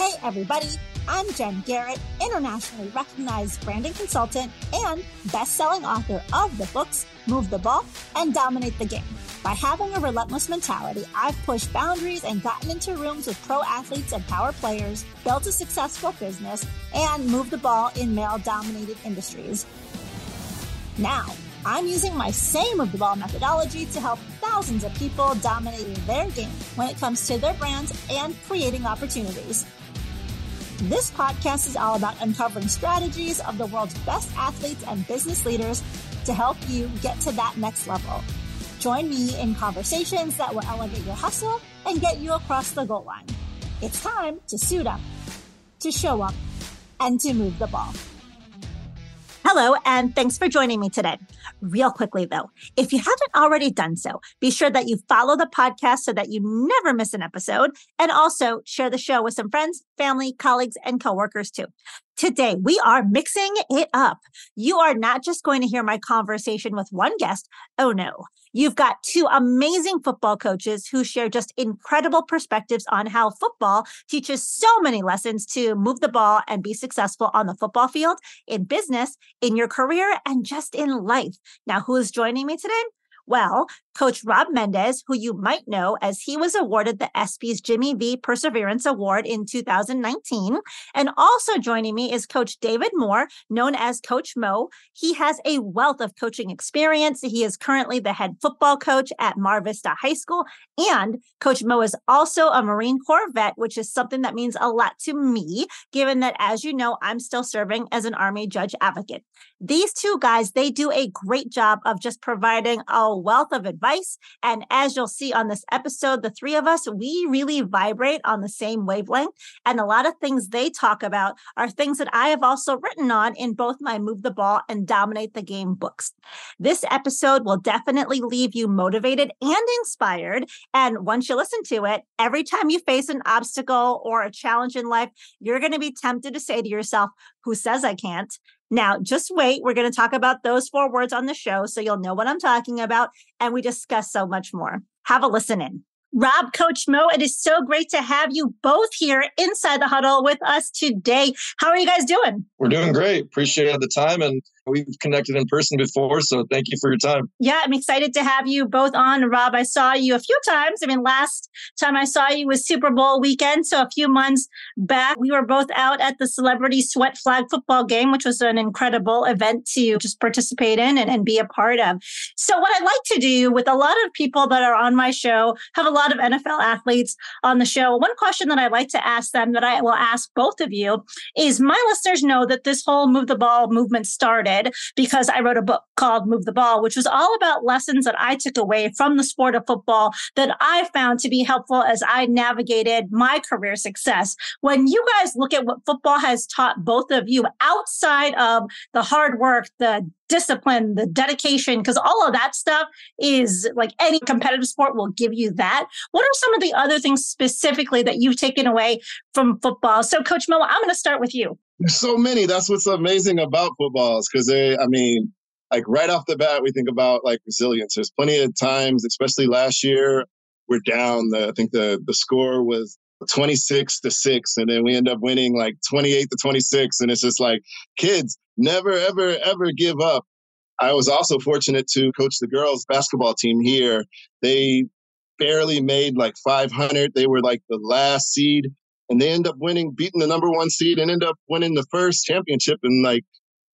Hey, everybody. I'm Jen Garrett, internationally recognized branding consultant and best selling author of the books Move the Ball and Dominate the Game. By having a relentless mentality, I've pushed boundaries and gotten into rooms with pro athletes and power players, built a successful business, and moved the ball in male dominated industries. Now, I'm using my same move the ball methodology to help thousands of people dominate their game when it comes to their brands and creating opportunities. This podcast is all about uncovering strategies of the world's best athletes and business leaders to help you get to that next level. Join me in conversations that will elevate your hustle and get you across the goal line. It's time to suit up, to show up, and to move the ball. Hello, and thanks for joining me today. Real quickly, though, if you haven't already done so, be sure that you follow the podcast so that you never miss an episode, and also share the show with some friends, family, colleagues, and coworkers too. Today, we are mixing it up. You are not just going to hear my conversation with one guest. Oh no. You've got two amazing football coaches who share just incredible perspectives on how football teaches so many lessons to move the ball and be successful on the football field, in business, in your career, and just in life. Now, who is joining me today? Well, Coach Rob Mendez, who you might know as he was awarded the ESPY's Jimmy V Perseverance Award in 2019. And also joining me is Coach David Moore, known as Coach Mo. He has a wealth of coaching experience. He is currently the head football coach at Mar Vista High School. And Coach Mo is also a Marine Corps vet, which is something that means a lot to me, given that, as you know, I'm still serving as an Army judge advocate. These two guys, they do a great job of just providing a wealth of advice. And as you'll see on this episode, the three of us, we really vibrate on the same wavelength. And a lot of things they talk about are things that I have also written on in both my Move the Ball and Dominate the Game books. This episode will definitely leave you motivated and inspired. And once you listen to it, every time you face an obstacle or a challenge in life, you're going to be tempted to say to yourself, who says I can't? Now, just wait. We're going to talk about those four words on the show so you'll know what I'm talking about. And we discuss so much more. Have a listen in. Rob, Coach Mo, it is so great to have you both here inside the huddle with us today. How are you guys doing? We're doing great. Appreciate the time and we've connected in person before, so thank you for your time. Yeah, I'm excited to have you both on. Rob, I saw you a few times. I mean, last time I saw you was Super Bowl weekend, so a few months back, we were both out at the Celebrity Sweat Flag football game, which was an incredible event to just participate in and, and be a part of. So, what I like to do with a lot of people that are on my show, have a lot of NFL athletes on the show. One question that I like to ask them that I will ask both of you is my listeners know that this whole move the ball movement started because I wrote a book called Move the Ball, which was all about lessons that I took away from the sport of football that I found to be helpful as I navigated my career success. When you guys look at what football has taught both of you outside of the hard work, the discipline, the dedication, because all of that stuff is like any competitive sport will give you that. What are some of the other things specifically that you've taken away from football? So, Coach Mo, I'm going to start with you. So many. That's what's amazing about footballs because they, I mean, like right off the bat, we think about like resilience. There's plenty of times, especially last year, we're down. The, I think the the score was 26 to 6 and then we end up winning like 28 to 26 and it's just like kids never ever ever give up i was also fortunate to coach the girls basketball team here they barely made like 500 they were like the last seed and they end up winning, beating the number one seed, and end up winning the first championship in like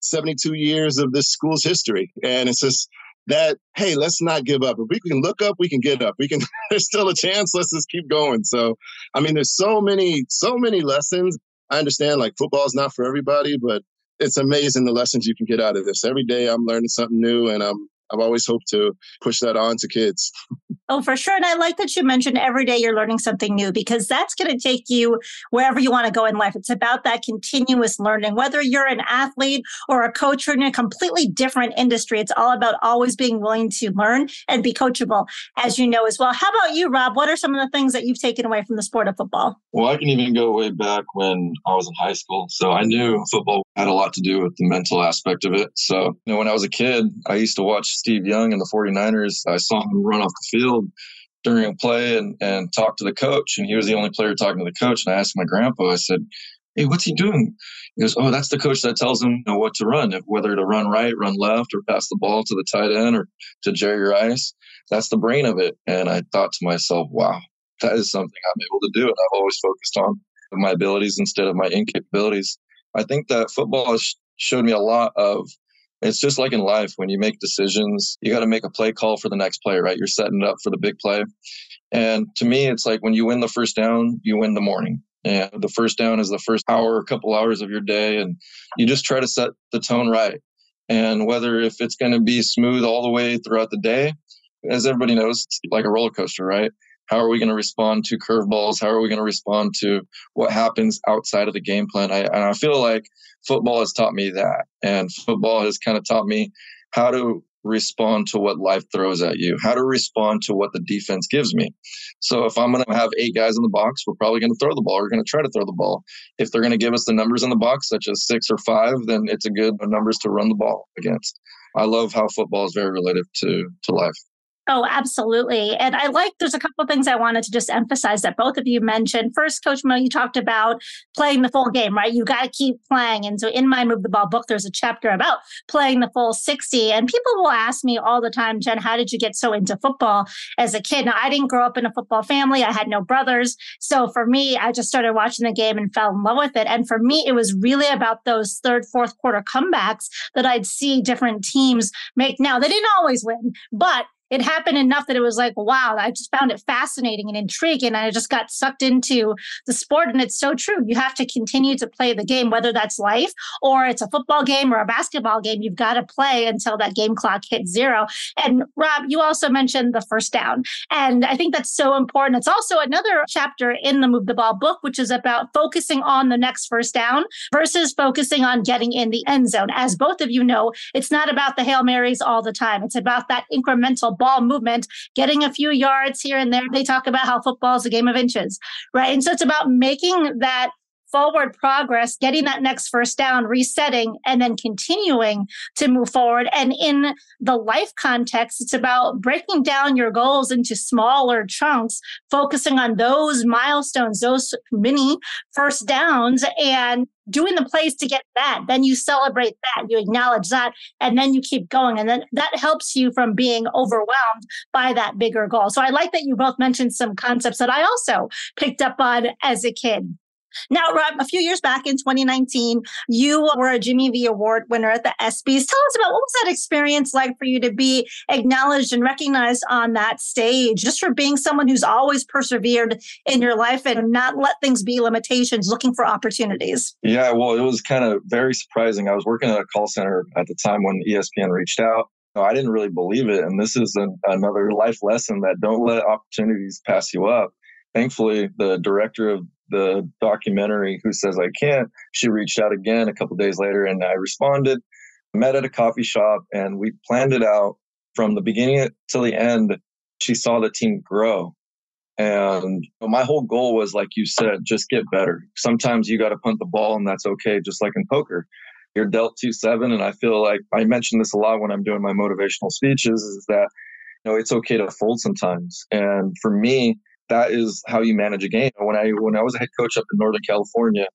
72 years of this school's history. And it's just that, hey, let's not give up. If we can look up, we can get up. We can, there's still a chance. Let's just keep going. So, I mean, there's so many, so many lessons. I understand like football is not for everybody, but it's amazing the lessons you can get out of this. Every day I'm learning something new and I'm I've always hoped to push that on to kids. Oh, for sure. And I like that you mentioned every day you're learning something new because that's going to take you wherever you want to go in life. It's about that continuous learning. Whether you're an athlete or a coach or in a completely different industry, it's all about always being willing to learn and be coachable, as you know as well. How about you, Rob? What are some of the things that you've taken away from the sport of football? Well, I can even go way back when I was in high school. So I knew football had a lot to do with the mental aspect of it. So, you know, when I was a kid, I used to watch Steve Young and the 49ers. I saw him run off the field during a play and, and talked to the coach. And he was the only player talking to the coach. And I asked my grandpa, I said, Hey, what's he doing? He goes, Oh, that's the coach that tells him you know, what to run, whether to run right, run left, or pass the ball to the tight end or to Jerry Rice. That's the brain of it. And I thought to myself, wow, that is something I'm able to do. And I've always focused on my abilities instead of my incapabilities. I think that football has showed me a lot of it's just like in life when you make decisions, you got to make a play call for the next play, right? You're setting it up for the big play. And to me, it's like when you win the first down, you win the morning. And the first down is the first hour, a couple hours of your day. And you just try to set the tone right. And whether if it's going to be smooth all the way throughout the day, as everybody knows, it's like a roller coaster, right? How are we going to respond to curveballs? How are we going to respond to what happens outside of the game plan? I, and I feel like football has taught me that. And football has kind of taught me how to respond to what life throws at you, how to respond to what the defense gives me. So if I'm going to have eight guys in the box, we're probably going to throw the ball. We're going to try to throw the ball. If they're going to give us the numbers in the box, such as six or five, then it's a good numbers to run the ball against. I love how football is very relative to to life. Oh, absolutely. And I like, there's a couple of things I wanted to just emphasize that both of you mentioned. First, Coach Mo, you talked about playing the full game, right? You got to keep playing. And so in my Move the Ball book, there's a chapter about playing the full 60. And people will ask me all the time, Jen, how did you get so into football as a kid? Now, I didn't grow up in a football family. I had no brothers. So for me, I just started watching the game and fell in love with it. And for me, it was really about those third, fourth quarter comebacks that I'd see different teams make. Now, they didn't always win, but it happened enough that it was like, wow, I just found it fascinating and intriguing. And I just got sucked into the sport. And it's so true. You have to continue to play the game, whether that's life or it's a football game or a basketball game. You've got to play until that game clock hits zero. And Rob, you also mentioned the first down. And I think that's so important. It's also another chapter in the Move the Ball book, which is about focusing on the next first down versus focusing on getting in the end zone. As both of you know, it's not about the Hail Marys all the time. It's about that incremental ball movement, getting a few yards here and there. They talk about how football is a game of inches, right? And so it's about making that forward progress, getting that next first down, resetting, and then continuing to move forward. And in the life context, it's about breaking down your goals into smaller chunks, focusing on those milestones, those mini first downs, and doing the plays to get that. Then you celebrate that, you acknowledge that, and then you keep going. And then that helps you from being overwhelmed by that bigger goal. So I like that you both mentioned some concepts that I also picked up on as a kid. Now, Rob, a few years back in 2019, you were a Jimmy V Award winner at the ESPYs. Tell us about what was that experience like for you to be acknowledged and recognized on that stage, just for being someone who's always persevered in your life and not let things be limitations, looking for opportunities? Yeah, well, it was kind of very surprising. I was working at a call center at the time when ESPN reached out. I didn't really believe it. And this is an, another life lesson that don't let opportunities pass you up thankfully the director of the documentary Who Says I Can't, she reached out again a couple days later and I responded, met at a coffee shop, and we planned it out from the beginning till the end. She saw the team grow. And my whole goal was, like you said, just get better. Sometimes you got to punt the ball, and that's okay, just like in poker. You're dealt 2 7. And I feel like I mention this a lot when I'm doing my motivational speeches is that, you know, it's okay to fold sometimes. And for me, that is how you manage a game. When I when I was a head coach up in Northern California,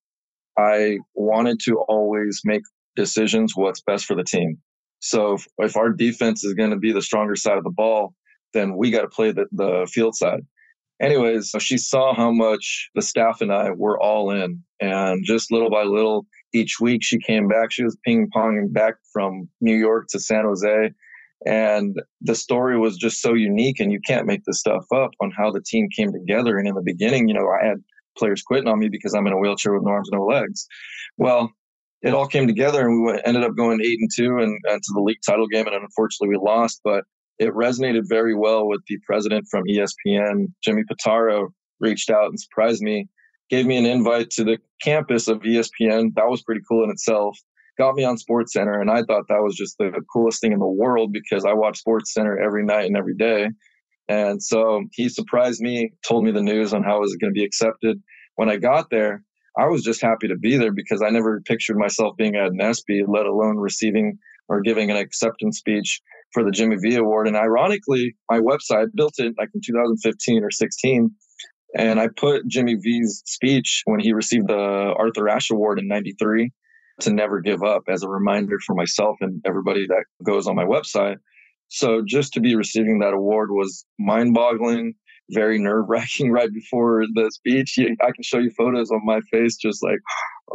I wanted to always make decisions what's best for the team. So if, if our defense is going to be the stronger side of the ball, then we got to play the, the field side. Anyways, so she saw how much the staff and I were all in, and just little by little, each week she came back. She was ping ponging back from New York to San Jose and the story was just so unique, and you can't make this stuff up on how the team came together. And in the beginning, you know, I had players quitting on me because I'm in a wheelchair with no arms, no legs. Well, it all came together, and we ended up going eight and two and, and to the league title game, and unfortunately we lost. But it resonated very well with the president from ESPN, Jimmy Pitaro, reached out and surprised me, gave me an invite to the campus of ESPN. That was pretty cool in itself got me on Sports Center, and I thought that was just the coolest thing in the world because I watch Sports Center every night and every day. And so he surprised me, told me the news on how it was going to be accepted. When I got there, I was just happy to be there because I never pictured myself being at an ESPY, let alone receiving or giving an acceptance speech. for the Jimmy V Award. And ironically, my website built it like in 2015 or 16. And I put Jimmy V's speech when he received the Arthur Ashe Award in 93 to never give up as a reminder for myself and everybody that goes on my website. So just to be receiving that award was mind boggling, very nerve wracking right before the speech. I can show you photos of my face, just like,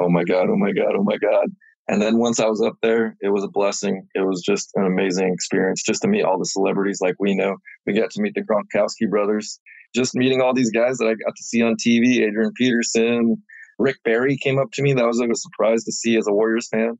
oh my God, oh my God, oh my God. And then once I was up there, it was a blessing. It was just an amazing experience just to meet all the celebrities like we know. We got to meet the Gronkowski brothers, just meeting all these guys that I got to see on TV, Adrian Peterson, Rick Barry came up to me. That was like a surprise to see as a Warriors fan.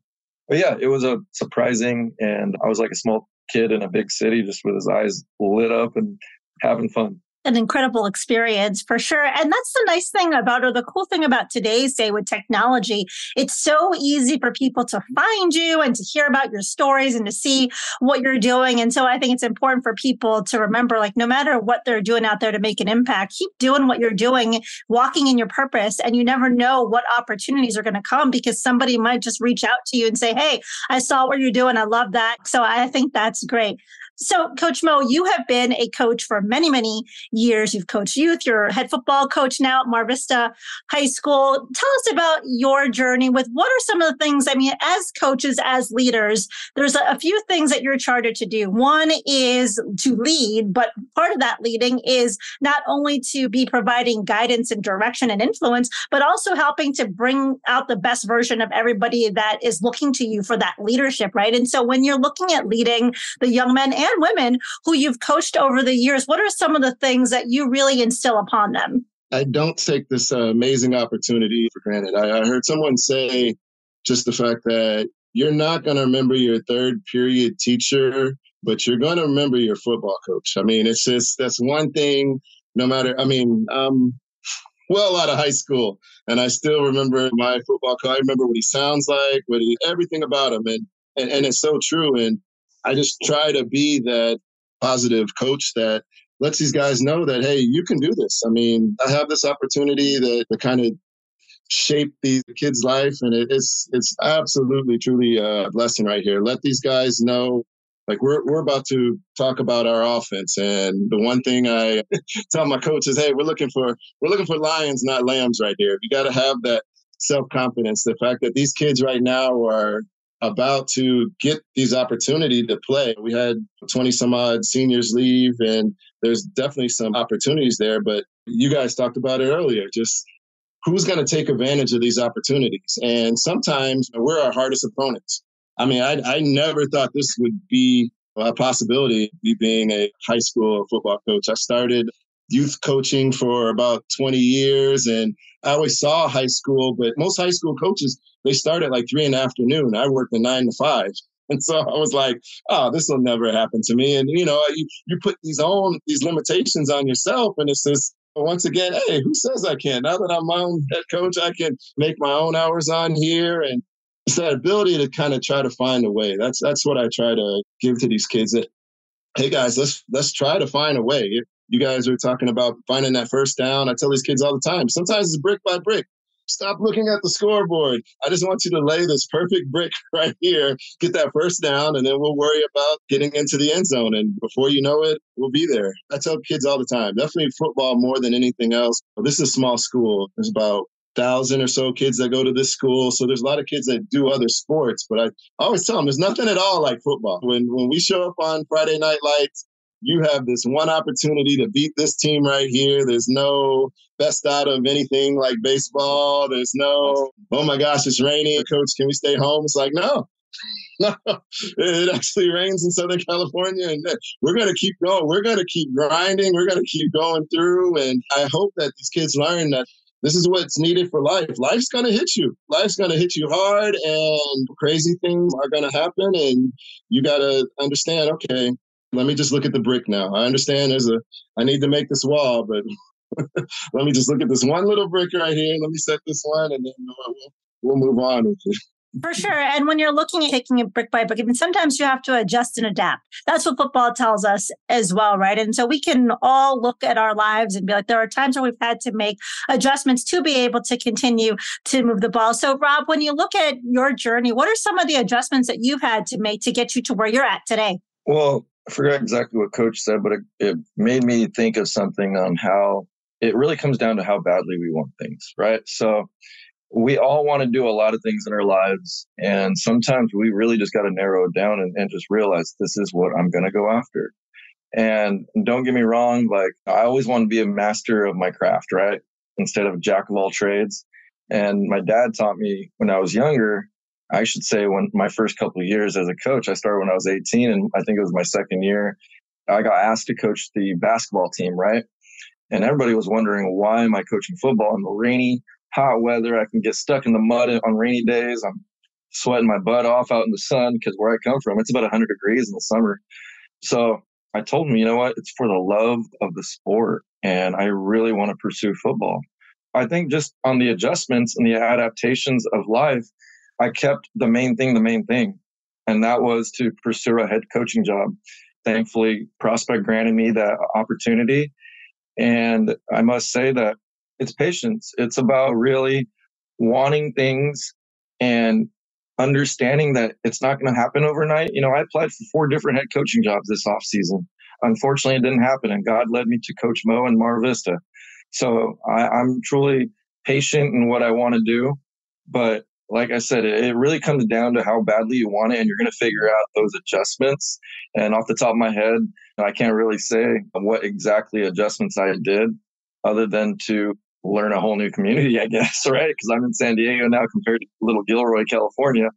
But yeah, it was a surprising and I was like a small kid in a big city just with his eyes lit up and having fun an incredible experience for sure. And that's the nice thing about, or the cool thing about today's day with technology. It's so easy for people to find you and to hear about your stories and to see what you're doing. And so I think it's important for people to remember, like, no matter what they're doing out there to make an impact, keep doing what you're doing, walking in your purpose. And you never know what opportunities are going to come because somebody might just reach out to you and say, Hey, I saw what you're doing. I love that. So I think that's great. So, Coach Mo, you have been a coach for many, many years. You've coached youth. You're head football coach now at Mar Vista High School. Tell us about your journey with what are some of the things, I mean, as coaches, as leaders, there's a, a few things that you're chartered to do. One is to lead, but part of that leading is not only to be providing guidance and direction and influence, but also helping to bring out the best version of everybody that is looking to you for that leadership, right? And so when you're looking at leading the young men and and women who you've coached over the years. What are some of the things that you really instill upon them? I don't take this uh, amazing opportunity for granted. I, I heard someone say just the fact that you're not going to remember your third period teacher, but you're going to remember your football coach. I mean, it's just that's one thing. No matter, I mean, um, well out of high school, and I still remember my football coach. I remember what he sounds like, what he, everything about him, and, and and it's so true. And I just try to be that positive coach that lets these guys know that hey, you can do this. I mean, I have this opportunity to, to kind of shape these kids' life, and it, it's it's absolutely truly uh, a blessing right here. Let these guys know. Like we're we're about to talk about our offense, and the one thing I tell my coach is, "Hey, we're looking for we're looking for lions, not lambs, right here. You got to have that self confidence. The fact that these kids right now are about to get these opportunity to play. We had 20 some odd seniors leave and there's definitely some opportunities there, but you guys talked about it earlier. Just who's going to take advantage of these opportunities? And sometimes we're our hardest opponents. I mean, I, I never thought this would be a possibility, me being a high school football coach. I started youth coaching for about 20 years and I always saw high school, but most high school coaches, they start at like three in the afternoon. I worked the nine to five. And so I was like, oh, this will never happen to me. And, you know, you, you put these own, these limitations on yourself. And it's just, once again, hey, who says I can't? Now that I'm my own head coach, I can make my own hours on here. And it's that ability to kind of try to find a way. That's, that's what I try to give to these kids that, hey guys, let's, let's try to find a way. You guys are talking about finding that first down. I tell these kids all the time, sometimes it's brick by brick. Stop looking at the scoreboard. I just want you to lay this perfect brick right here, get that first down, and then we'll worry about getting into the end zone. And before you know it, we'll be there. I tell kids all the time, definitely football more than anything else. This is a small school. There's about thousand or so kids that go to this school. So there's a lot of kids that do other sports, but I always tell them there's nothing at all like football. When when we show up on Friday Night Lights, you have this one opportunity to beat this team right here. There's no best out of anything like baseball. There's no, oh my gosh, it's raining. Coach, can we stay home? It's like, no. No, it actually rains in Southern California, and we're going to keep going. We're going to keep grinding. We're going to keep going through. And I hope that these kids learn that this is what's needed for life. Life's going to hit you. Life's going to hit you hard, and crazy things are going to happen. And you got to understand okay, let me just look at the brick now. I understand there's a, I need to make this wall, but let me just look at this one little brick right here. Let me set this one, and then uh, we'll, we'll move on with it. For sure. And when you're looking at taking it brick by brick, I mean, sometimes you have to adjust and adapt. That's what football tells us as well, right? And so we can all look at our lives and be like, there are times where we've had to make adjustments to be able to continue to move the ball. So, Rob, when you look at your journey, what are some of the adjustments that you've had to make to get you to where you're at today? Well, I forgot exactly what coach said, but it, it made me think of something on how it really comes down to how badly we want things, right? So we all want to do a lot of things in our lives. And sometimes we really just got to narrow it down and, and just realize this is what I'm going to go after. And don't get me wrong, like I always want to be a master of my craft, right? Instead of jack of all trades. And my dad taught me when I was younger, I should say when my first couple years as a coach, I started when I was 18 and I think it was my second year. I got asked to coach the basketball team, right? And everybody was wondering why am I coaching football in the rainy, hot weather? I can get stuck in the mud on rainy days. I'm sweating my butt off out in the sun because where I come from, it's about 100 degrees in the summer. So I told him, you know what? It's for the love of the sport. And I really want to pursue football. I think just on the adjustments and the adaptations of life, I kept the main thing the main thing. And that was to pursue a head coaching job. Thankfully, Prospect granted me that opportunity. And I must say that it's patience. It's about really wanting things and understanding that it's not going to happen overnight. You know, I applied for four different head coaching jobs this off season. Unfortunately, it didn't happen, and God led me to Coach Mo and Mar Vista. So I, I'm truly patient in what I want to do, but like I said, it, really comes down to how badly you want it, and you're going to figure out those adjustments. And off the top of my head, I can't really say what exactly adjustments I did, other than to learn a whole new community, I guess, right? Because I'm in San Diego now compared to little Gilroy, California.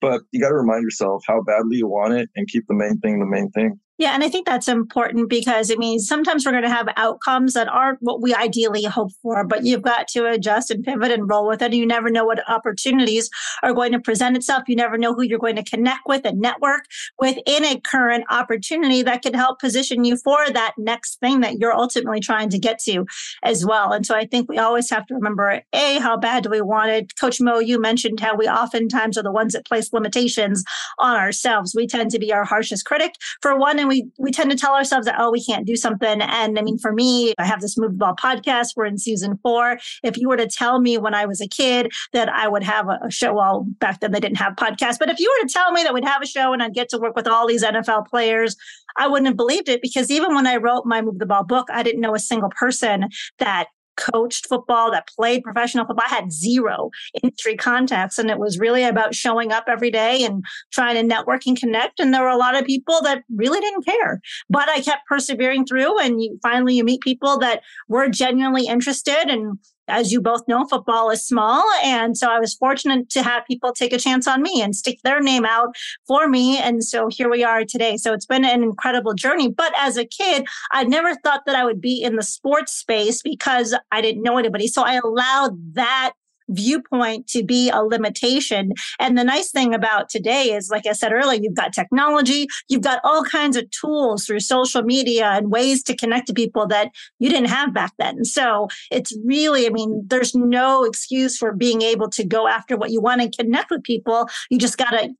But you got to remind yourself how badly you want it and keep the main thing the main thing. Yeah, and I think that's important because it means sometimes we're going to have outcomes that aren't what we ideally hope for, but you've got to adjust and pivot and roll with it. And you never know what opportunities are going to present itself. You never know who you're going to connect with and network within a current opportunity that could help position you for that next thing that you're ultimately trying to get to as well. And so I think we always have to remember A, how bad do we want it? Coach Mo, you mentioned how we oftentimes are the ones that place limitations on ourselves. We tend to be our harshest critic for one, and we we tend to tell ourselves that oh we can't do something. And i mean for me i have this move the ball podcast. We're in season four. If you were to tell me when i was a kid that i would have a, show well back then they didn't have podcasts but if you were to tell me that we'd have a show and i'd get to work with all these nfl players i wouldn't have believed it because even when i wrote my move the ball book i didn't know a single person that coached football, that played professional football. I had zero industry contacts. And it was really about showing up every day and trying to network and connect. And there were a lot of people that really didn't care. But I kept persevering through and you finally you meet people that were genuinely interested and as you both know, football is small. And so I was fortunate to have people take a chance on me and stick their name out for me. And so here we are today. So it's been an incredible journey. But as a kid, I never thought that I would be in the sports space because I didn't know anybody. So I allowed that viewpoint to be a limitation. And the nice thing about today is, like I said earlier, you've got technology, you've got all kinds of tools through social media and ways to connect to people that you didn't have back then. So it's really, I mean, there's no excuse for being able to go after what you want and connect with people. You just got to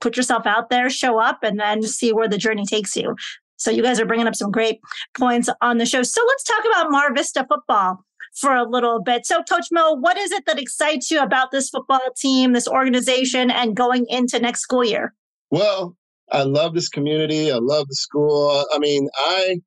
put yourself out there, show up, and then see where the journey takes you. So you guys are bringing up some great points on the show. So let's talk about Mar Vista football for a little bit. So, Coach Mo, what is it that excites you about this football team, this organization, and going into next school year? Well, I love this community. I love the school. I mean, I,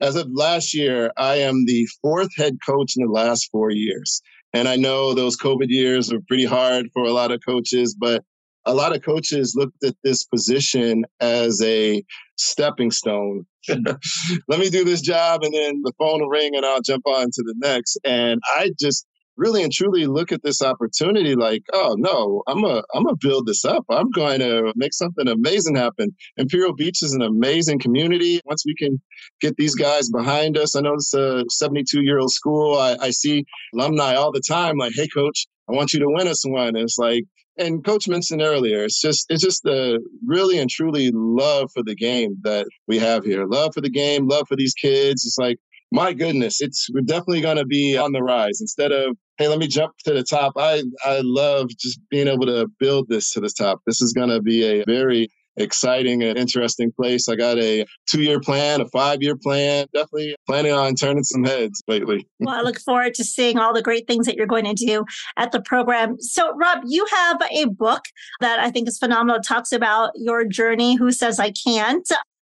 as of last year, I am the fourth head coach in the last four years. And I know those COVID years were pretty hard for a lot of coaches, but a lot of coaches looked at this position as a stepping stone. Let me do this job and then the phone will ring and I'll jump on to the next. And I just really and truly look at this opportunity like, oh no, I'm a I'm gonna build this up. I'm going to make something amazing happen. Imperial Beach is an amazing community. Once we can get these guys behind us, I know it's a 72 year old school. I, I see alumni all the time like, hey coach, I want you to win us one. And it's like, and coach mentioned earlier it's just it's just the really and truly love for the game that we have here. Love for the game love for these kids. It's like my goodness it's we're definitely going to be on the rise. Instead of hey let me jump to the top i i love just being able to build this to the top. This is going to be a very exciting and interesting place. I got a two year plan, a five year plan. Definitely planning on turning some heads lately. well, I look forward to seeing all the great things that you're going to do at the program. So, Rob, you have a book that I think is phenomenal. It talks about your journey. Who says I can't?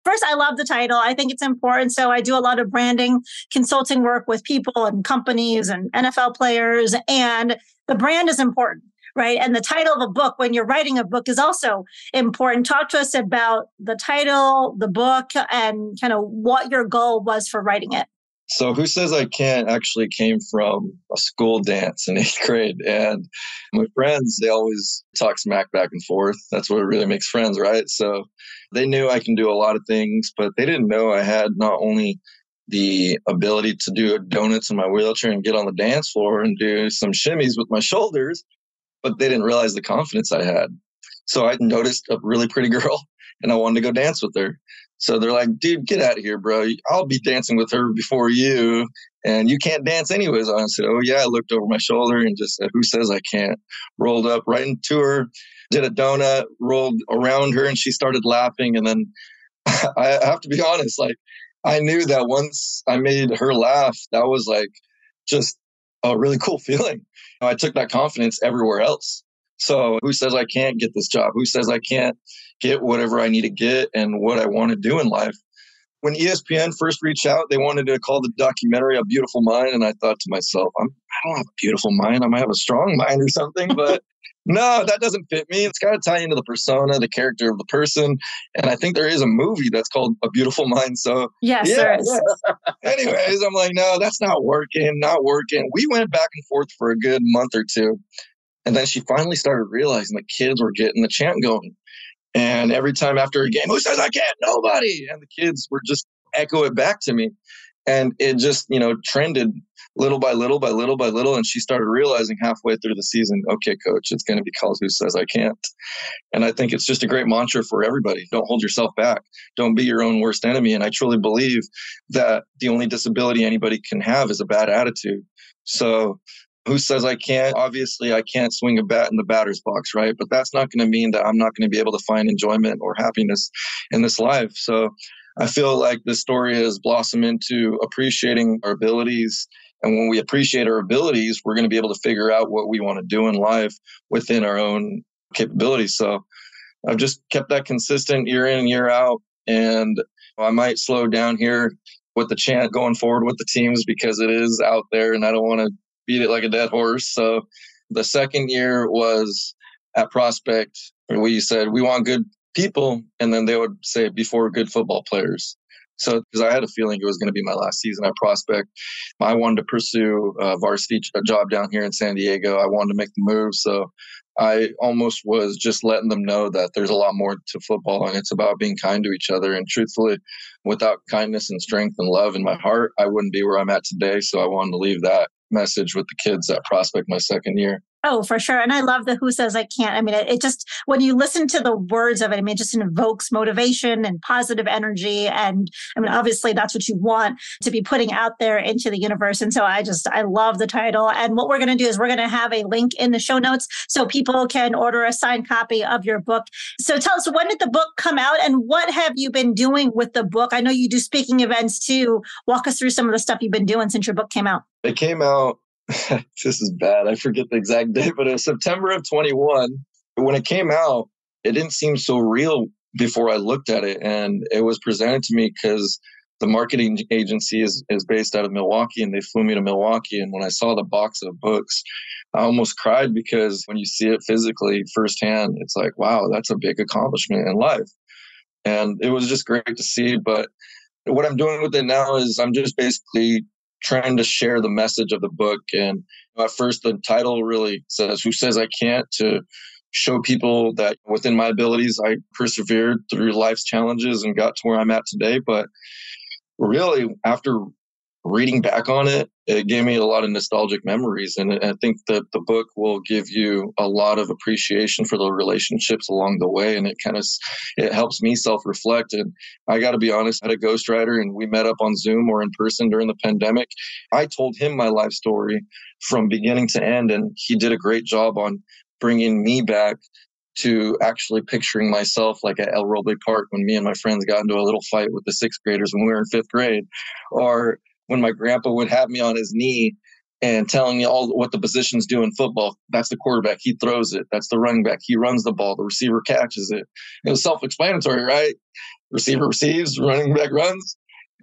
First, I love the title. I think it's important. So I do a lot of branding consulting work with people and companies and NFL players, and the brand is important right? And the title of a book when you're writing a book is also important. Talk to us about the title, the book, and kind of what your goal was for writing it. So, Who Says I Can't actually came from a school dance in eighth grade. And my friends, they always talk smack back and forth. That's what really makes friends, right? So, they knew I can do a lot of things, but they didn't know I had not only the ability to do donuts in my wheelchair and get on the dance floor and do some shimmies with my shoulders, but they didn't realize the confidence I had. So I noticed a really pretty girl and I wanted to go dance with her. So they're like, dude, get out of here, bro. I'll be dancing with her before you. And you can't dance anyways. I said, oh, yeah. I looked over my shoulder and just said, who says I can't? Rolled up right into her, did a donut, rolled around her, and she started laughing. And then I have to be honest, like, I knew that once I made her laugh, that was like just a really cool feeling. I took that confidence everywhere else. So who says I can't get this job? Who says I can't get whatever I need to get and what I want to do in life? When ESPN first reached out, they wanted to call the documentary A Beautiful Mind. And I thought to myself, I'm, I don't have a beautiful mind. I might have a strong mind or something, but no, that doesn't fit me. It's got to tie into the persona, the character of the person. And I think there is a movie that's called A Beautiful Mind. So, yes, yeah, yeah. Anyways, I'm like, no, that's not working, not working. We went back and forth for a good month or two. And then she finally started realizing the kids were getting the chant going. And every time after a game, who says I can't? Nobody. And the kids were just echo it back to me. And it just, you know, trended little by little by little by little. And she started realizing halfway through the season, okay, coach, it's going to be called Who Says I Can't. And I think it's just a great mantra for everybody. Don't hold yourself back. Don't be your own worst enemy. And I truly believe that the only disability anybody can have is a bad attitude. So who says I can't? Obviously, I can't swing a bat in the batter's box, right? But that's not going to mean that I'm not going to be able to find enjoyment or happiness in this life. So I feel like this story has blossomed into appreciating our abilities. And when we appreciate our abilities, we're going to be able to figure out what we want to do in life within our own capabilities. So I've just kept that consistent year in and year out. And I might slow down here with the chant going forward with the teams because it is out there and I don't want to beat it like a dead horse. So the second year was at Prospect, we said we want good people, and then they would say before good football players. So, because I had a feeling it was going to be my last season at Prospect, I wanted to pursue a varsity job down here in San Diego. I wanted to make the move. So, I almost was just letting them know that there's a lot more to football and it's about being kind to each other. And truthfully, without kindness and strength and love in my heart, I wouldn't be where I'm at today. So, I wanted to leave that message with the kids at Prospect my second year. Oh, for sure. And I love the who says I can't. I mean, it, it, just, when you listen to the words of it, I mean, it just invokes motivation and positive energy. And I mean, obviously that's what you want to be putting out there into the universe. And so I just, I love the title. And what we're going to do is we're going to have a link in the show notes so people can order a signed copy of your book. So tell us, when did the book come out and what have you been doing with the book? I know you do speaking events too. Walk us through some of the stuff you've been doing since your book came out. It came out this is bad. I forget the exact date, but it was September of 21. When it came out, it didn't seem so real before I looked at it. And it was presented to me because the marketing agency is, is based out of Milwaukee and they flew me to Milwaukee. And when I saw the box of books, I almost cried because when you see it physically firsthand, it's like, wow, that's a big accomplishment in life. And it was just great to see. But what I'm doing with it now is I'm just basically trying to share the message of the book. And at first, the title really says, Who Says I Can't? to show people that within my abilities, I persevered through life's challenges and got to where I'm at today. But really, after reading back on it, it gave me a lot of nostalgic memories. And I think that the book will give you a lot of appreciation for the relationships along the way. And it kind of, it helps me self-reflect. And I got to be honest, I had a ghostwriter and we met up on Zoom or in person during the pandemic. I told him my life story from beginning to end. And he did a great job on bringing me back to actually picturing myself like at El Roble Park when me and my friends got into a little fight with the sixth graders when we were in fifth grade, or when my grandpa would have me on his knee and telling you all what the positions do in football. That's the quarterback. He throws it. That's the running back. He runs the ball. The receiver catches it. It was self explanatory, right? Receiver receives, running back runs.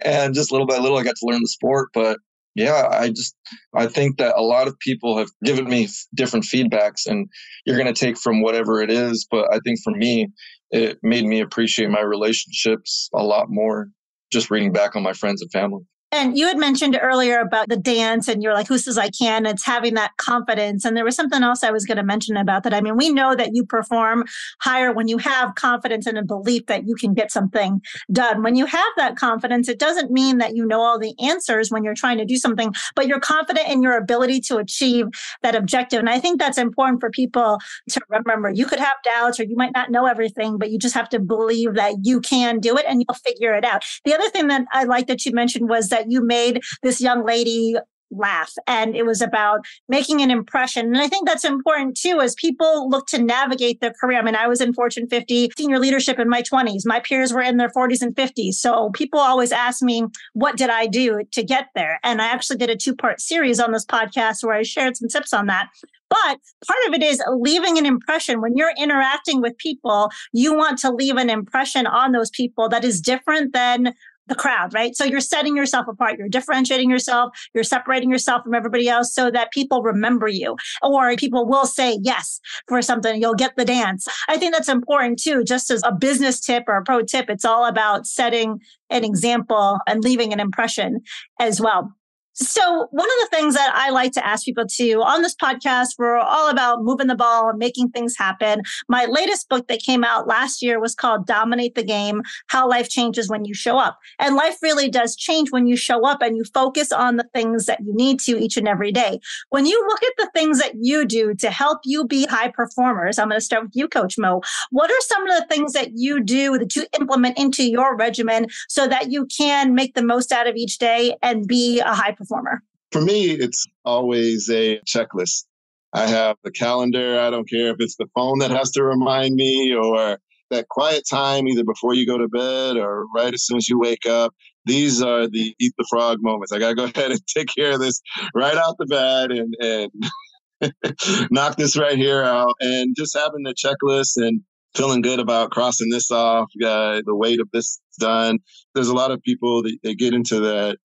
And just little by little, I got to learn the sport. But yeah, I just, I think that a lot of people have given me different feedbacks and you're going to take from whatever it is. But I think for me, it made me appreciate my relationships a lot more just reading back on my friends and family. And you had mentioned earlier about the dance, and you're like, who says I can? It's having that confidence. And there was something else I was going to mention about that. I mean, we know that you perform higher when you have confidence and a belief that you can get something done. When you have that confidence, it doesn't mean that you know all the answers when you're trying to do something, but you're confident in your ability to achieve that objective. And I think that's important for people to remember. You could have doubts or you might not know everything, but you just have to believe that you can do it and you'll figure it out. The other thing that I like that you mentioned was that that you made this young lady laugh and it was about making an impression. And i think that's important too as people look to navigate their career. I mean i was in fortune 50 senior leadership in my 20s my peers were in their 40s and 50s so people always ask me what did i do to get there? And i actually did a two part series on this podcast where i shared some tips on that. But part of it is leaving an impression. When you're interacting with people, you want to leave an impression on those people that is different than the crowd, right? So you're setting yourself apart, you're differentiating yourself, you're separating yourself from everybody else so that people remember you or people will say yes for something. You'll get the dance. I think that's important too, just as a business tip or a pro tip. It's all about setting an example and leaving an impression as well. So, one of the things that I like to ask people to on this podcast, we're all about moving the ball and making things happen. My latest book that came out last year was called Dominate the Game How Life Changes When You Show Up. And life really does change when you show up and you focus on the things that you need to each and every day. When you look at the things that you do to help you be high performers, I'm going to start with you, Coach Mo. What are some of the things that you do that you implement into your regimen so that you can make the most out of each day and be a high performer? Performer? For me, it's always a checklist. I have the calendar. I don't care if it's the phone that has to remind me or that quiet time, either before you go to bed or right as soon as you wake up. These are the eat the frog moments. I got to go ahead and take care of this right out the bed and, and knock this right here out. And just having the checklist and feeling good about crossing this off, uh, the weight of this done. There's a lot of people that, that get into that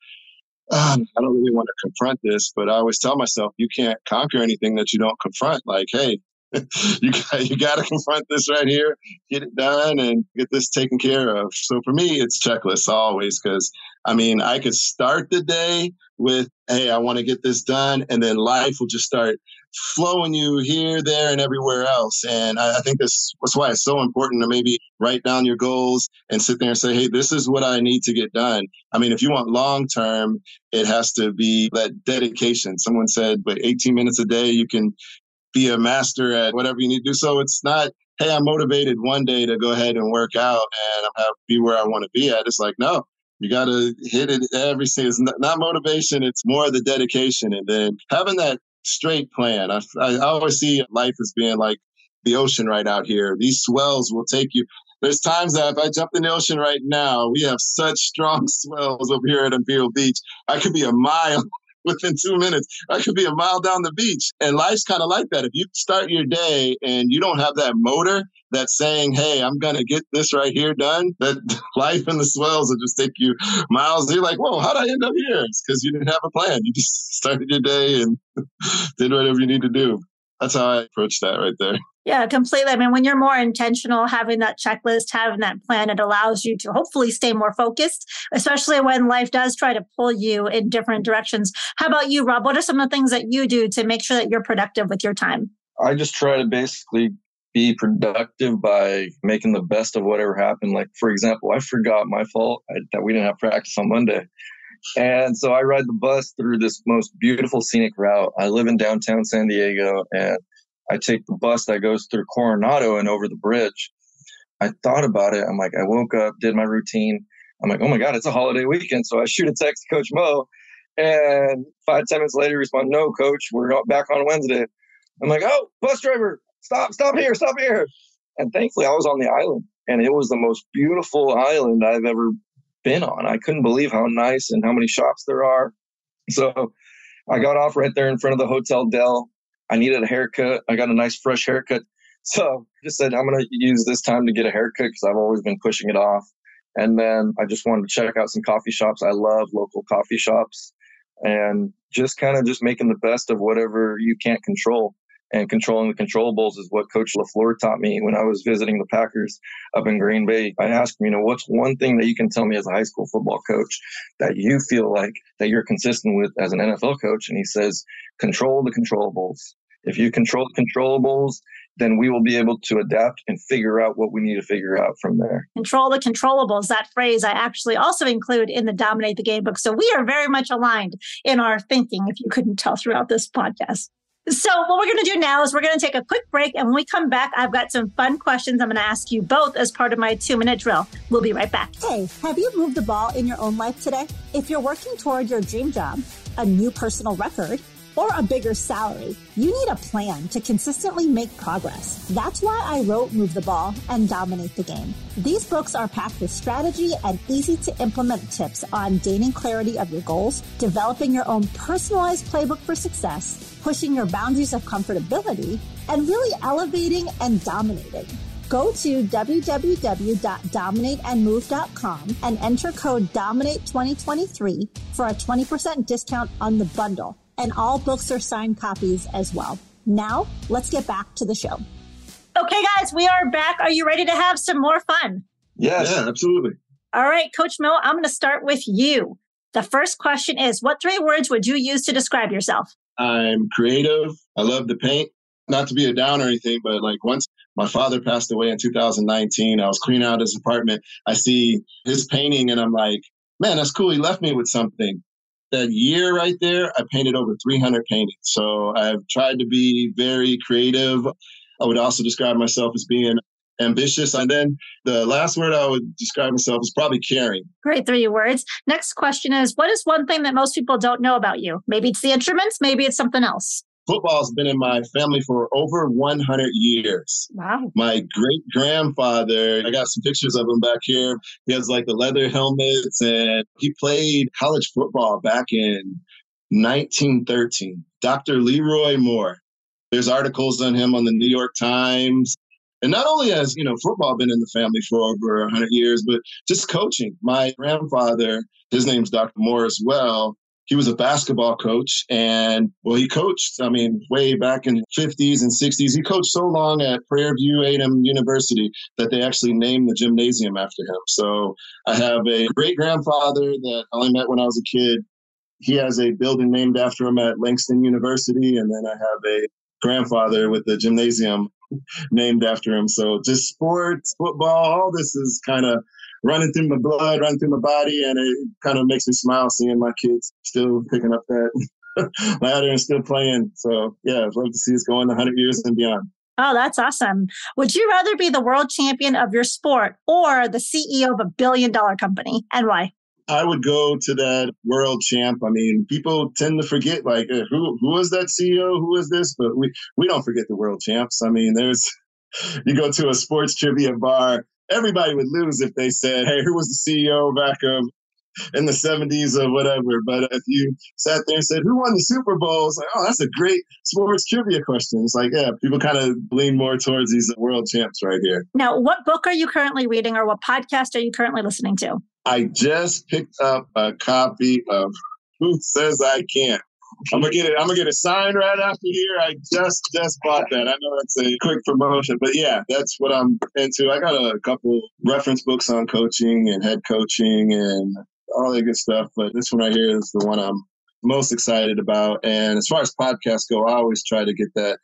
um, I don't really want to confront this, but I always tell myself, you can't conquer anything that you don't confront. Like, hey, you got, you got to confront this right here, get it done, and get this taken care of. So for me, it's checklists always because I mean, I could start the day with, hey, I want to get this done, and then life will just start flowing you here, there, and everywhere else. And I, I think that's, that's why it's so important to maybe write down your goals and sit there and say, hey, this is what I need to get done. I mean, if you want long term, it has to be that dedication. Someone said, but 18 minutes a day, you can be a master at whatever you need to do. So it's not, hey, I'm motivated one day to go ahead and work out and I'm have be where I want to be at. It's like, no, you got to hit it every single. It's not motivation; it's more the dedication, and then having that straight plan. I, I always see life as being like the ocean right out here. These swells will take you. There's times that if I jump in the ocean right now, we have such strong swells over here at Imperial Beach. I could be a mile within two minutes. I could be a mile down the beach. And life's kind of like that. If you start your day and you don't have that motor that's saying, hey, I'm going to get this right here done, that life and the swells will just take you miles. You're like, whoa, how'd I end up here? It's because you didn't have a plan. You just started your day and did whatever you need to do. That's how I approach that right there. Yeah, completely. I mean, when you're more intentional, having that checklist, having that plan, it allows you to hopefully stay more focused, especially when life does try to pull you in different directions. How about you, Rob? What are some of the things that you do to make sure that you're productive with your time? I just try to basically be productive by making the best of whatever happened. Like, for example, I forgot my fault I, that we didn't have practice on Monday. And so I ride the bus through this most beautiful scenic route. I live in downtown San Diego and I take the bus that goes through Coronado and over the bridge. I thought about it. I'm like, I woke up, did my routine. I'm like, oh my God, it's a holiday weekend. So I shoot a text to Coach Mo. And five, ten minutes later, respond, no, coach, we're not back on Wednesday. I'm like, oh, bus driver, stop, stop here, stop here. And thankfully, I was on the island. And it was the most beautiful island I've ever been on. I couldn't believe how nice and how many shops there are. So I got off right there in front of the Hotel Del. I needed a haircut. I got a nice fresh haircut. So I just said, I'm going to use this time to get a haircut because I've always been pushing it off. And then I just wanted to check out some coffee shops. I love local coffee shops and just kind of just making the best of whatever you can't control and controlling the controllables is what Coach LaFleur taught me when I was visiting the Packers up in Green Bay. I asked him, you know, what's one thing that you can tell me as a high school football coach that you feel like that you're consistent with as an NFL coach? And he says, control the controllables. If you control the controllables, then we will be able to adapt and figure out what we need to figure out from there. Control the controllables. That phrase I actually also include in the Dominate the Game book. So we are very much aligned in our thinking, if you couldn't tell throughout this podcast. So, what we're going to do now is we're going to take a quick break. And when we come back, I've got some fun questions I'm going to ask you both as part of my two minute drill. We'll be right back. Hey, have you moved the ball in your own life today? If you're working toward your dream job, a new personal record, or a bigger salary, you need a plan to consistently make progress. That's why I wrote Move the Ball and Dominate the Game. These books are packed with strategy and easy to implement tips on gaining clarity of your goals, developing your own personalized playbook for success, pushing your boundaries of comfortability, and really elevating and dominating. Go to www.dominateandmove.com and enter code DOMINATE2023 for a 20% discount on the bundle and all books are signed copies as well. Now, let's get back to the show. Okay, guys, we are back. Are you ready to have some more fun? Yes. Yeah, absolutely. All right, Coach Mo, I'm going to start with you. The first question is What three words would you use to describe yourself? I'm creative. I love to paint. Not to be a down or anything, but like once my father passed away in 2019, I was cleaning out his apartment. I see his painting and I'm like, man, that's cool. He left me with something that year right there, I painted over 300 paintings. So I've tried to be very creative. I would also describe myself as being ambitious. And then the last word I would describe myself is probably caring. Great three words. Next question is What is one thing that most people don't know about you? Maybe it's the instruments, maybe it's something else football's been in my family for over 100 years. Wow. My great grandfather, I got some pictures of him back here. He has like the leather helmets and he played college football back in 1913. Dr. Leroy Moore. There's articles on him on the New York Times. And not only has, you know, football been in the family for over 100 years, but just coaching. My grandfather, his name's Dr. Moore as well he was a basketball coach and well he coached i mean way back in the 50s and 60s he coached so long at prairie view a&m university that they actually named the gymnasium after him. So i have a great grandfather that i only met when i was a kid. He has a building named after him at langston university and then i have a grandfather with the gymnasium named after him. So just sports football all this is kind of running through my blood, running through my body, and it kind of makes me smile seeing my kids still picking up that ladder and still playing. So yeah, I'd love to see us going 100 years and beyond. Oh, that's awesome. Would you rather be the world champion of your sport or the CEO of a billion dollar company and why? I would go to that world champ. I mean, people tend to forget like who who is that CEO, who is this, but we we don't forget the world champs. I mean, there's you go to a sports trivia bar everybody would lose if they said, "Hey, who was the CEO back of in the 70s or whatever. But if you sat there and said, Who won the Super Bowl? It's like, Oh, that's a great sports trivia question. It's like, Yeah, people kind of lean more towards these world champs right here. Now, what book are you currently reading or what podcast are you currently listening to? I just picked up a copy of Who Says I Can't I'm gonna get it. I'm gonna get a sign right after here. I just just bought that. I know that's a quick promotion, but yeah, that's what I'm into. I got a couple reference books on coaching and head coaching and all that good stuff. But this one right here is the one I'm most excited about. And as far as podcasts go, I always try to get that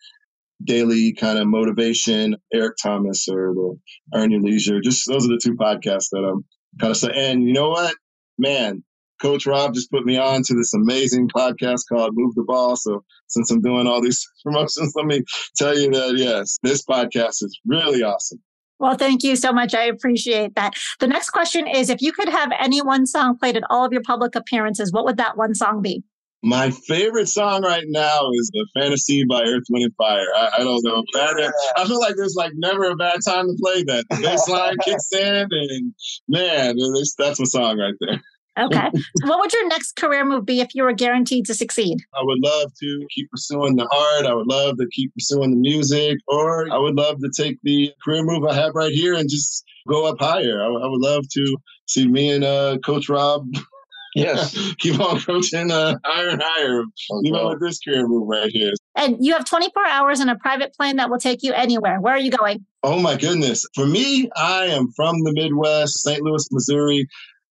daily kind of motivation. Eric Thomas or the Earn Your Leisure. Just those are the two podcasts that I'm kind of. And you know what, man, Coach Rob just put me on to this amazing podcast called Move the Ball. So since I'm doing all these promotions, let me tell you that yes, this podcast is really awesome. Well, thank you so much. I appreciate that. The next question is if you could have any one song played at all of your public appearances, what would that one song be? My favorite song right now is "The Fantasy" by Earth, Wind, and Fire. I, I don't know. That, I feel like there's like never a bad time to play that. The bass line kicks in, and man, that's my song right there. Okay. what would your next career move be if you were guaranteed to succeed? I would love to keep pursuing the art. I would love to keep pursuing the music, or I would love to take the career move I have right here and just go up higher. I, I would love to see me and uh, Coach Rob Yes. keep on coaching uh, higher and higher, even with this career move right here. And you have 24 hours in a private plane that will take you anywhere. Where are you going? Oh my goodness. For me, I am from the Midwest, St. Louis, Missouri.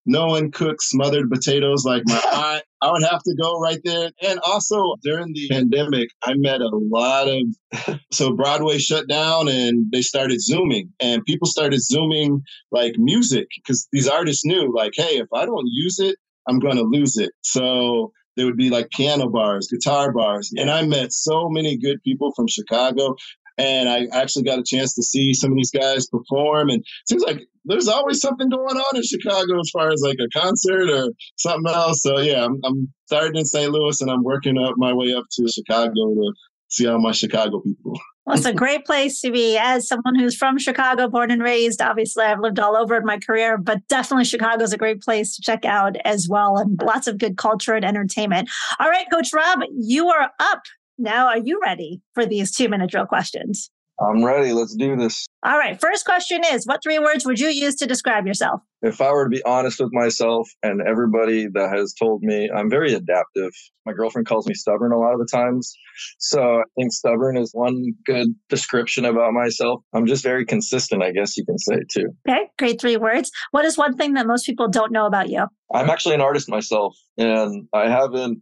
No one cooks smothered potatoes like my aunt. I would have to go right there. And also during the pandemic, I met a lot of so Broadway shut down and they started zooming and people started zooming like music because these artists knew like, hey, if I don't use it, I'm going to lose it. So there would be like piano bars, guitar bars. And I met so many good people from Chicago. And I actually got a chance to see some of these guys perform. And it seems like there's always something going on in Chicago as far as like a concert or something else. So yeah, I'm, I'm starting in St. Louis and I'm working up my way up to Chicago to see all my Chicago people. Well, it's a great place to be. As someone who's from Chicago, born and raised, obviously I've lived all over in my career, but definitely Chicago is a great place to check out as well, and lots of good culture and entertainment. All right, Coach Rob, you are up. Now, are you ready for these two minute drill questions? I'm ready. Let's do this. All right. First question is What three words would you use to describe yourself? If I were to be honest with myself and everybody that has told me, I'm very adaptive. My girlfriend calls me stubborn a lot of the times. So I think stubborn is one good description about myself. I'm just very consistent, I guess you can say too. Okay. Great three words. What is one thing that most people don't know about you? I'm actually an artist myself, and I haven't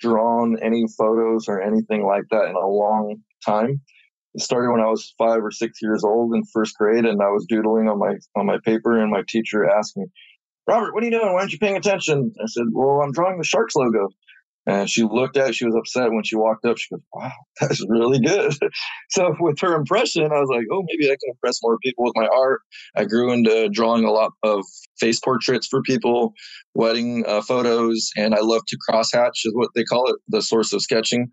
drawn any photos or anything like that in a long time. It started when I was five or six years old in first grade, and I was doodling on my on my paper, and my teacher asked me, "Robert, what are you doing? Why aren't you paying attention?" I said, "Well, I'm drawing the Sharks logo." And she looked at it. She was upset when she walked up. She goes, Wow, that's really good. so, with her impression, I was like, Oh, maybe I can impress more people with my art. I grew into drawing a lot of face portraits for people, wedding uh, photos, and I love to crosshatch, is what they call it, the source of sketching.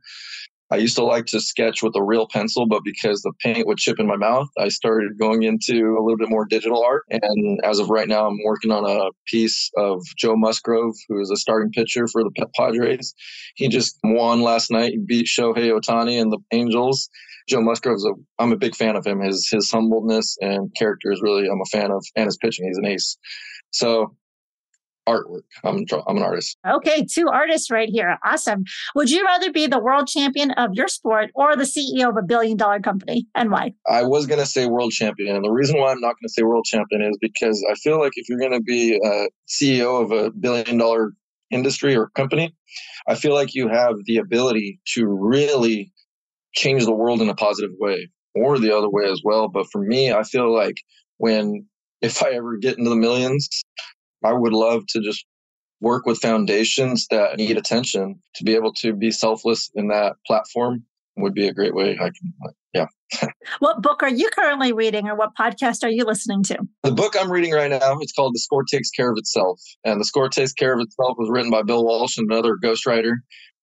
I used to like to sketch with a real pencil, but because the paint would chip in my mouth, I started going into a little bit more digital art. And as of right now, I'm working on a piece of Joe Musgrove, who is a starting pitcher for the Padres. He just won last night, he beat Shohei Ohtani and the Angels. Joe Musgrove's a I'm a big fan of him. His his humbleness and character is really I'm a fan of, and his pitching. He's an ace. So artwork. I'm I'm an artist. Okay, two artists right here. Awesome. Would you rather be the world champion of your sport or the CEO of a billion dollar company, and why? I was going to say world champion, and the reason why I'm not going to say world champion is because I feel like if you're going to be uh, a CEO of a billion dollar industry or company, I feel like you have the ability to really change the world in a positive way, or the other way as well. But for me, I feel like when if I ever get into the millions, I would love to just work with foundations that need attention to be able to be selfless in that platform would be a great way I can yeah. what book are you currently reading or what podcast are you listening to? The book I'm reading right now, it's called The Score Takes Care of Itself. And The Score Takes Care of Itself was written by Bill Walsh and another ghostwriter.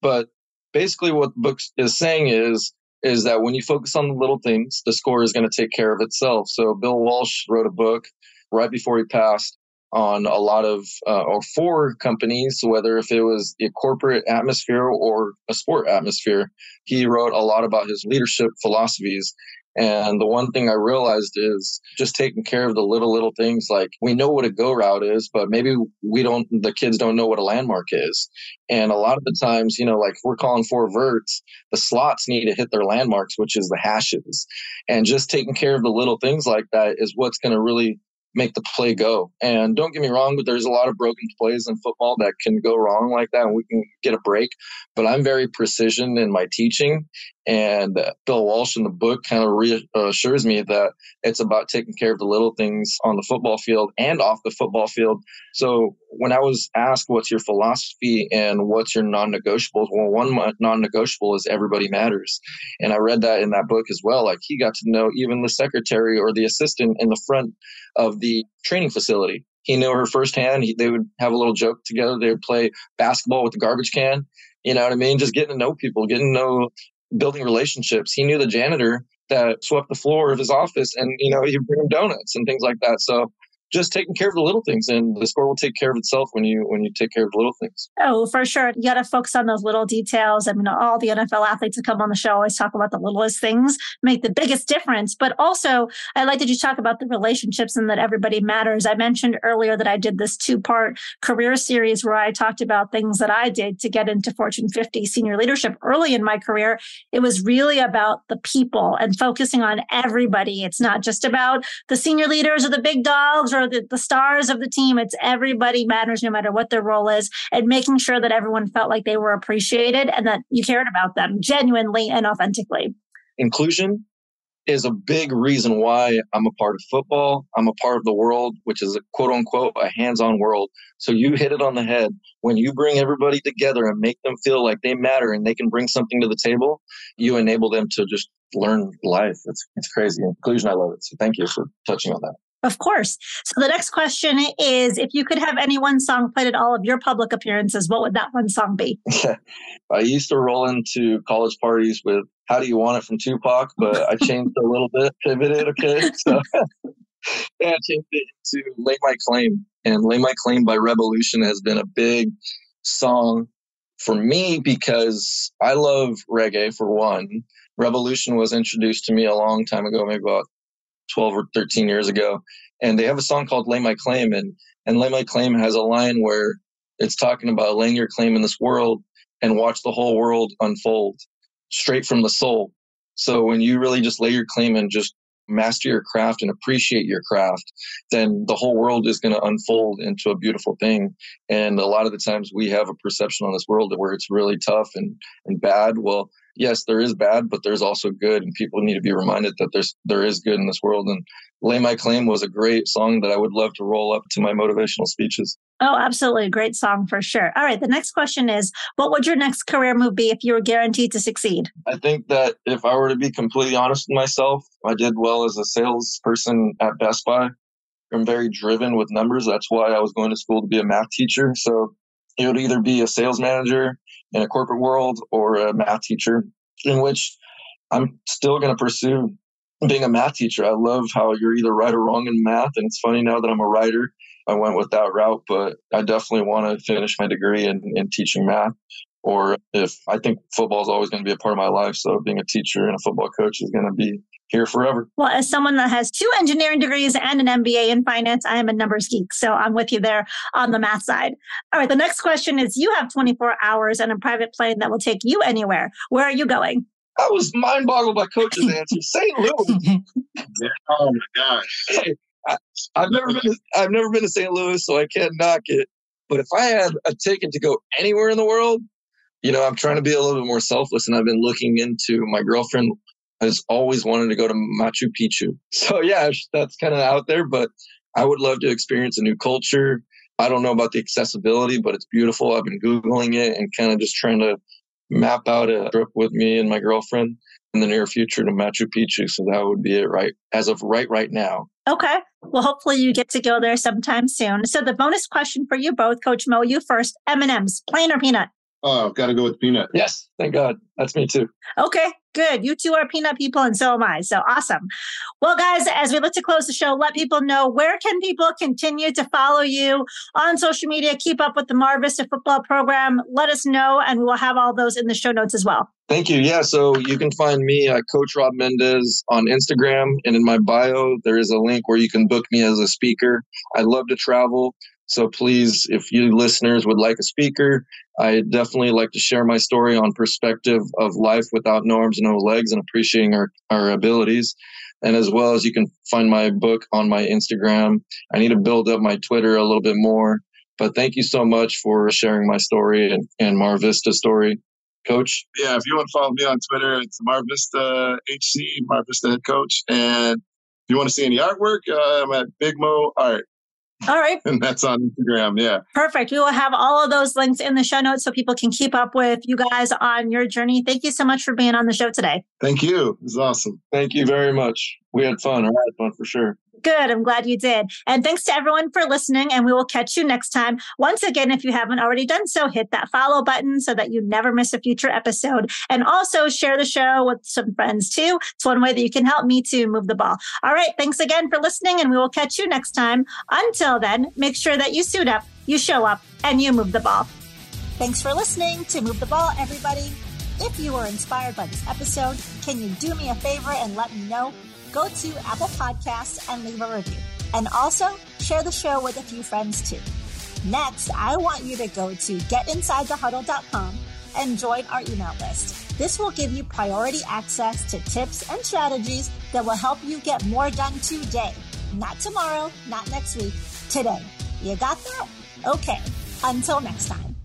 But basically what the book is saying is is that when you focus on the little things, the score is going to take care of itself. So Bill Walsh wrote a book right before he passed on a lot of uh, or for companies, whether if it was a corporate atmosphere or a sport atmosphere. He wrote a lot about his leadership philosophies. And the one thing I realized is just taking care of the little, little things like we know what a go route is, but maybe we don't, the kids don't know what a landmark is. And a lot of the times, you know, like we're calling for verts, the slots need to hit their landmarks, which is the hashes. And just taking care of the little things like that is what's going to really make the play go. And don't get me wrong, but there's a lot of broken plays in football that can go wrong like that, and we can get a break. But I'm very precision in my teaching, and uh, Bill Walsh in the book kind of reassures me that it's about taking care of the little things on the football field and off the football field. So when I was asked, what's your philosophy and what's your non negotiables? Well, one non negotiable is everybody matters. And I read that in that book as well. Like he got to know even the secretary or the assistant in the front of the training facility. He knew her firsthand. He, they would have a little joke together. They would play basketball with the garbage can. You know what I mean? Just getting to know people, getting to know building relationships. He knew the janitor that swept the floor of his office and, you know, he'd bring him donuts and things like that. So just taking care of the little things and the score will take care of itself when you when you take care of the little things. Oh for sure. You got to focus on those little details. I mean all the nfl athletes that come on the show always talk about the littlest things make the biggest difference. But also i like that you talk about the relationships and that everybody matters. I mentioned earlier that i did this two part career series where i talked about things that i did to get into fortune 50 senior leadership early in my career. It was really about the people and focusing on everybody. It's not just about the senior leaders or the big dogs or the, the stars of the team. It's everybody matters no matter what their role is and making sure that everyone felt like they were appreciated and that you cared about them genuinely and authentically. Inclusion is a big reason why I'm a part of football. I'm a part of the world, which is a quote unquote a hands on world. So you hit it on the head. When you bring everybody together and make them feel like they matter and they can bring something to the table, you enable them to just learn life. It's, it's crazy. Inclusion, I love it. So thank you for touching on that. Of course. So the next question is if you could have any one song played at all of your public appearances, what would that one song be? I used to roll into college parties with How Do You Want It from Tupac, but I changed a little bit, pivoted, okay? So yeah, I changed it to Lay My Claim. And Lay My Claim by Rebelution has been a big song for me because I love reggae for one. Rebelution was introduced to me a long time ago, maybe about 12 or 13 years ago. And they have a song called Lay My Claim. And, and Lay My Claim has a line where it's talking about laying your claim in this world and watch the whole world unfold straight from the soul. So when you really just lay your claim and just master your craft and appreciate your craft, then the whole world is going to unfold into a beautiful thing. And a lot of the times we have a perception on this world where it's really tough and, and bad. Well, yes, there is bad, but there's also good, and people need to be reminded that there's there is good in this world. And "Lay My Claim" was a great song that I would love to roll up to my motivational speeches. Oh, absolutely, great song for sure. All right, the next question is, what would your next career move be if you were guaranteed to succeed? I think that if I were to be completely honest with myself, I did well as a salesperson at Best Buy. I'm very driven with numbers. That's why I was going to school to be a math teacher. So it would either be a sales manager in a corporate world or a math teacher, in which I'm still going to pursue being a math teacher. I love how you're either right or wrong in math. And it's funny now that I'm a writer, I went with that route, but I definitely want to finish my degree in, in teaching math. Or if I think football is always going to be a part of my life. So being a teacher and a football coach is going to be here forever. Well, as someone that has two engineering degrees and an MBA in finance, I am a numbers geek. So I'm with you there on the math side. All right. The next question is you have 24 hours and a private plane that will take you anywhere. Where are you going? I was mind boggled by coach's answer. St. Louis. oh my gosh. Hey, I, have never been to, I've never been to St. Louis, so I can't knock it. But if I had a ticket to go anywhere in the world, you know, I'm trying to be a little bit more selfless and I've been looking into my girlfriend has always wanted to go to Machu Picchu. So yeah, that's kind of out there, but I would love to experience a new culture. I don't know about the accessibility, but it's beautiful. I've been Googling it and kind of just trying to map out a trip with me and my girlfriend in the near future to Machu Picchu. So that would be it right as of right right now. Okay. Well, hopefully you get to go there sometime soon. So the bonus question for you both, Coach Mo, you first. M&Ms, plain or peanut? Oh, I've got to go with peanut. Yes, thank God. That's me too. Okay, good. You two are peanut people, and so am I. So awesome. Well, guys, as we look to close the show, let people know where can people continue to follow you on social media, keep up with the Mar Vista football program. Let us know, and we will have all those in the show notes as well. Thank you. Yeah, so you can find me, uh, Coach Rob Mendez, on Instagram, and in my bio there is a link where you can book me as a speaker. I love to travel. So please, if you listeners would like a speaker, I definitely like to share my story on perspective of life without no arms and no legs and appreciating our, our abilities. And as well as you can find my book on my Instagram. I need to build up my Twitter a little bit more. But thank you so much for sharing my story and, and Mar Vista story. Coach? Yeah, if you want to follow me on Twitter, it's Mar Vista HC, Mar Vista head coach. And if you want to see any artwork, uh, I'm at Big Mo Art. All right. And that's on Instagram. Yeah. Perfect. We will have all of those links in the show notes so people can keep up with you guys on your journey. Thank you so much for being on the show today. Thank you. It was awesome. Thank you very much. We had fun. I had fun for sure. Good. I'm glad you did. And thanks to everyone for listening. And we will catch you next time. Once again, if you haven't already done so, hit that follow button so that you never miss a future episode. And also share the show with some friends too. It's one way that you can help me to move the ball. All right. Thanks again for listening. And we will catch you next time. Until then, make sure that you suit up, you show up, and you move the ball. Thanks for listening to Move the Ball, everybody. If you were inspired by this episode, can you do me a favor and let me know? Go to Apple Podcasts and leave a review. And also share the show with a few friends too. Next, I want you to go to getinsidethehuddle.com and join our email list. This will give you priority access to tips and strategies that will help you get more done today. Not tomorrow, not next week, today. You got that? Okay. Until next time.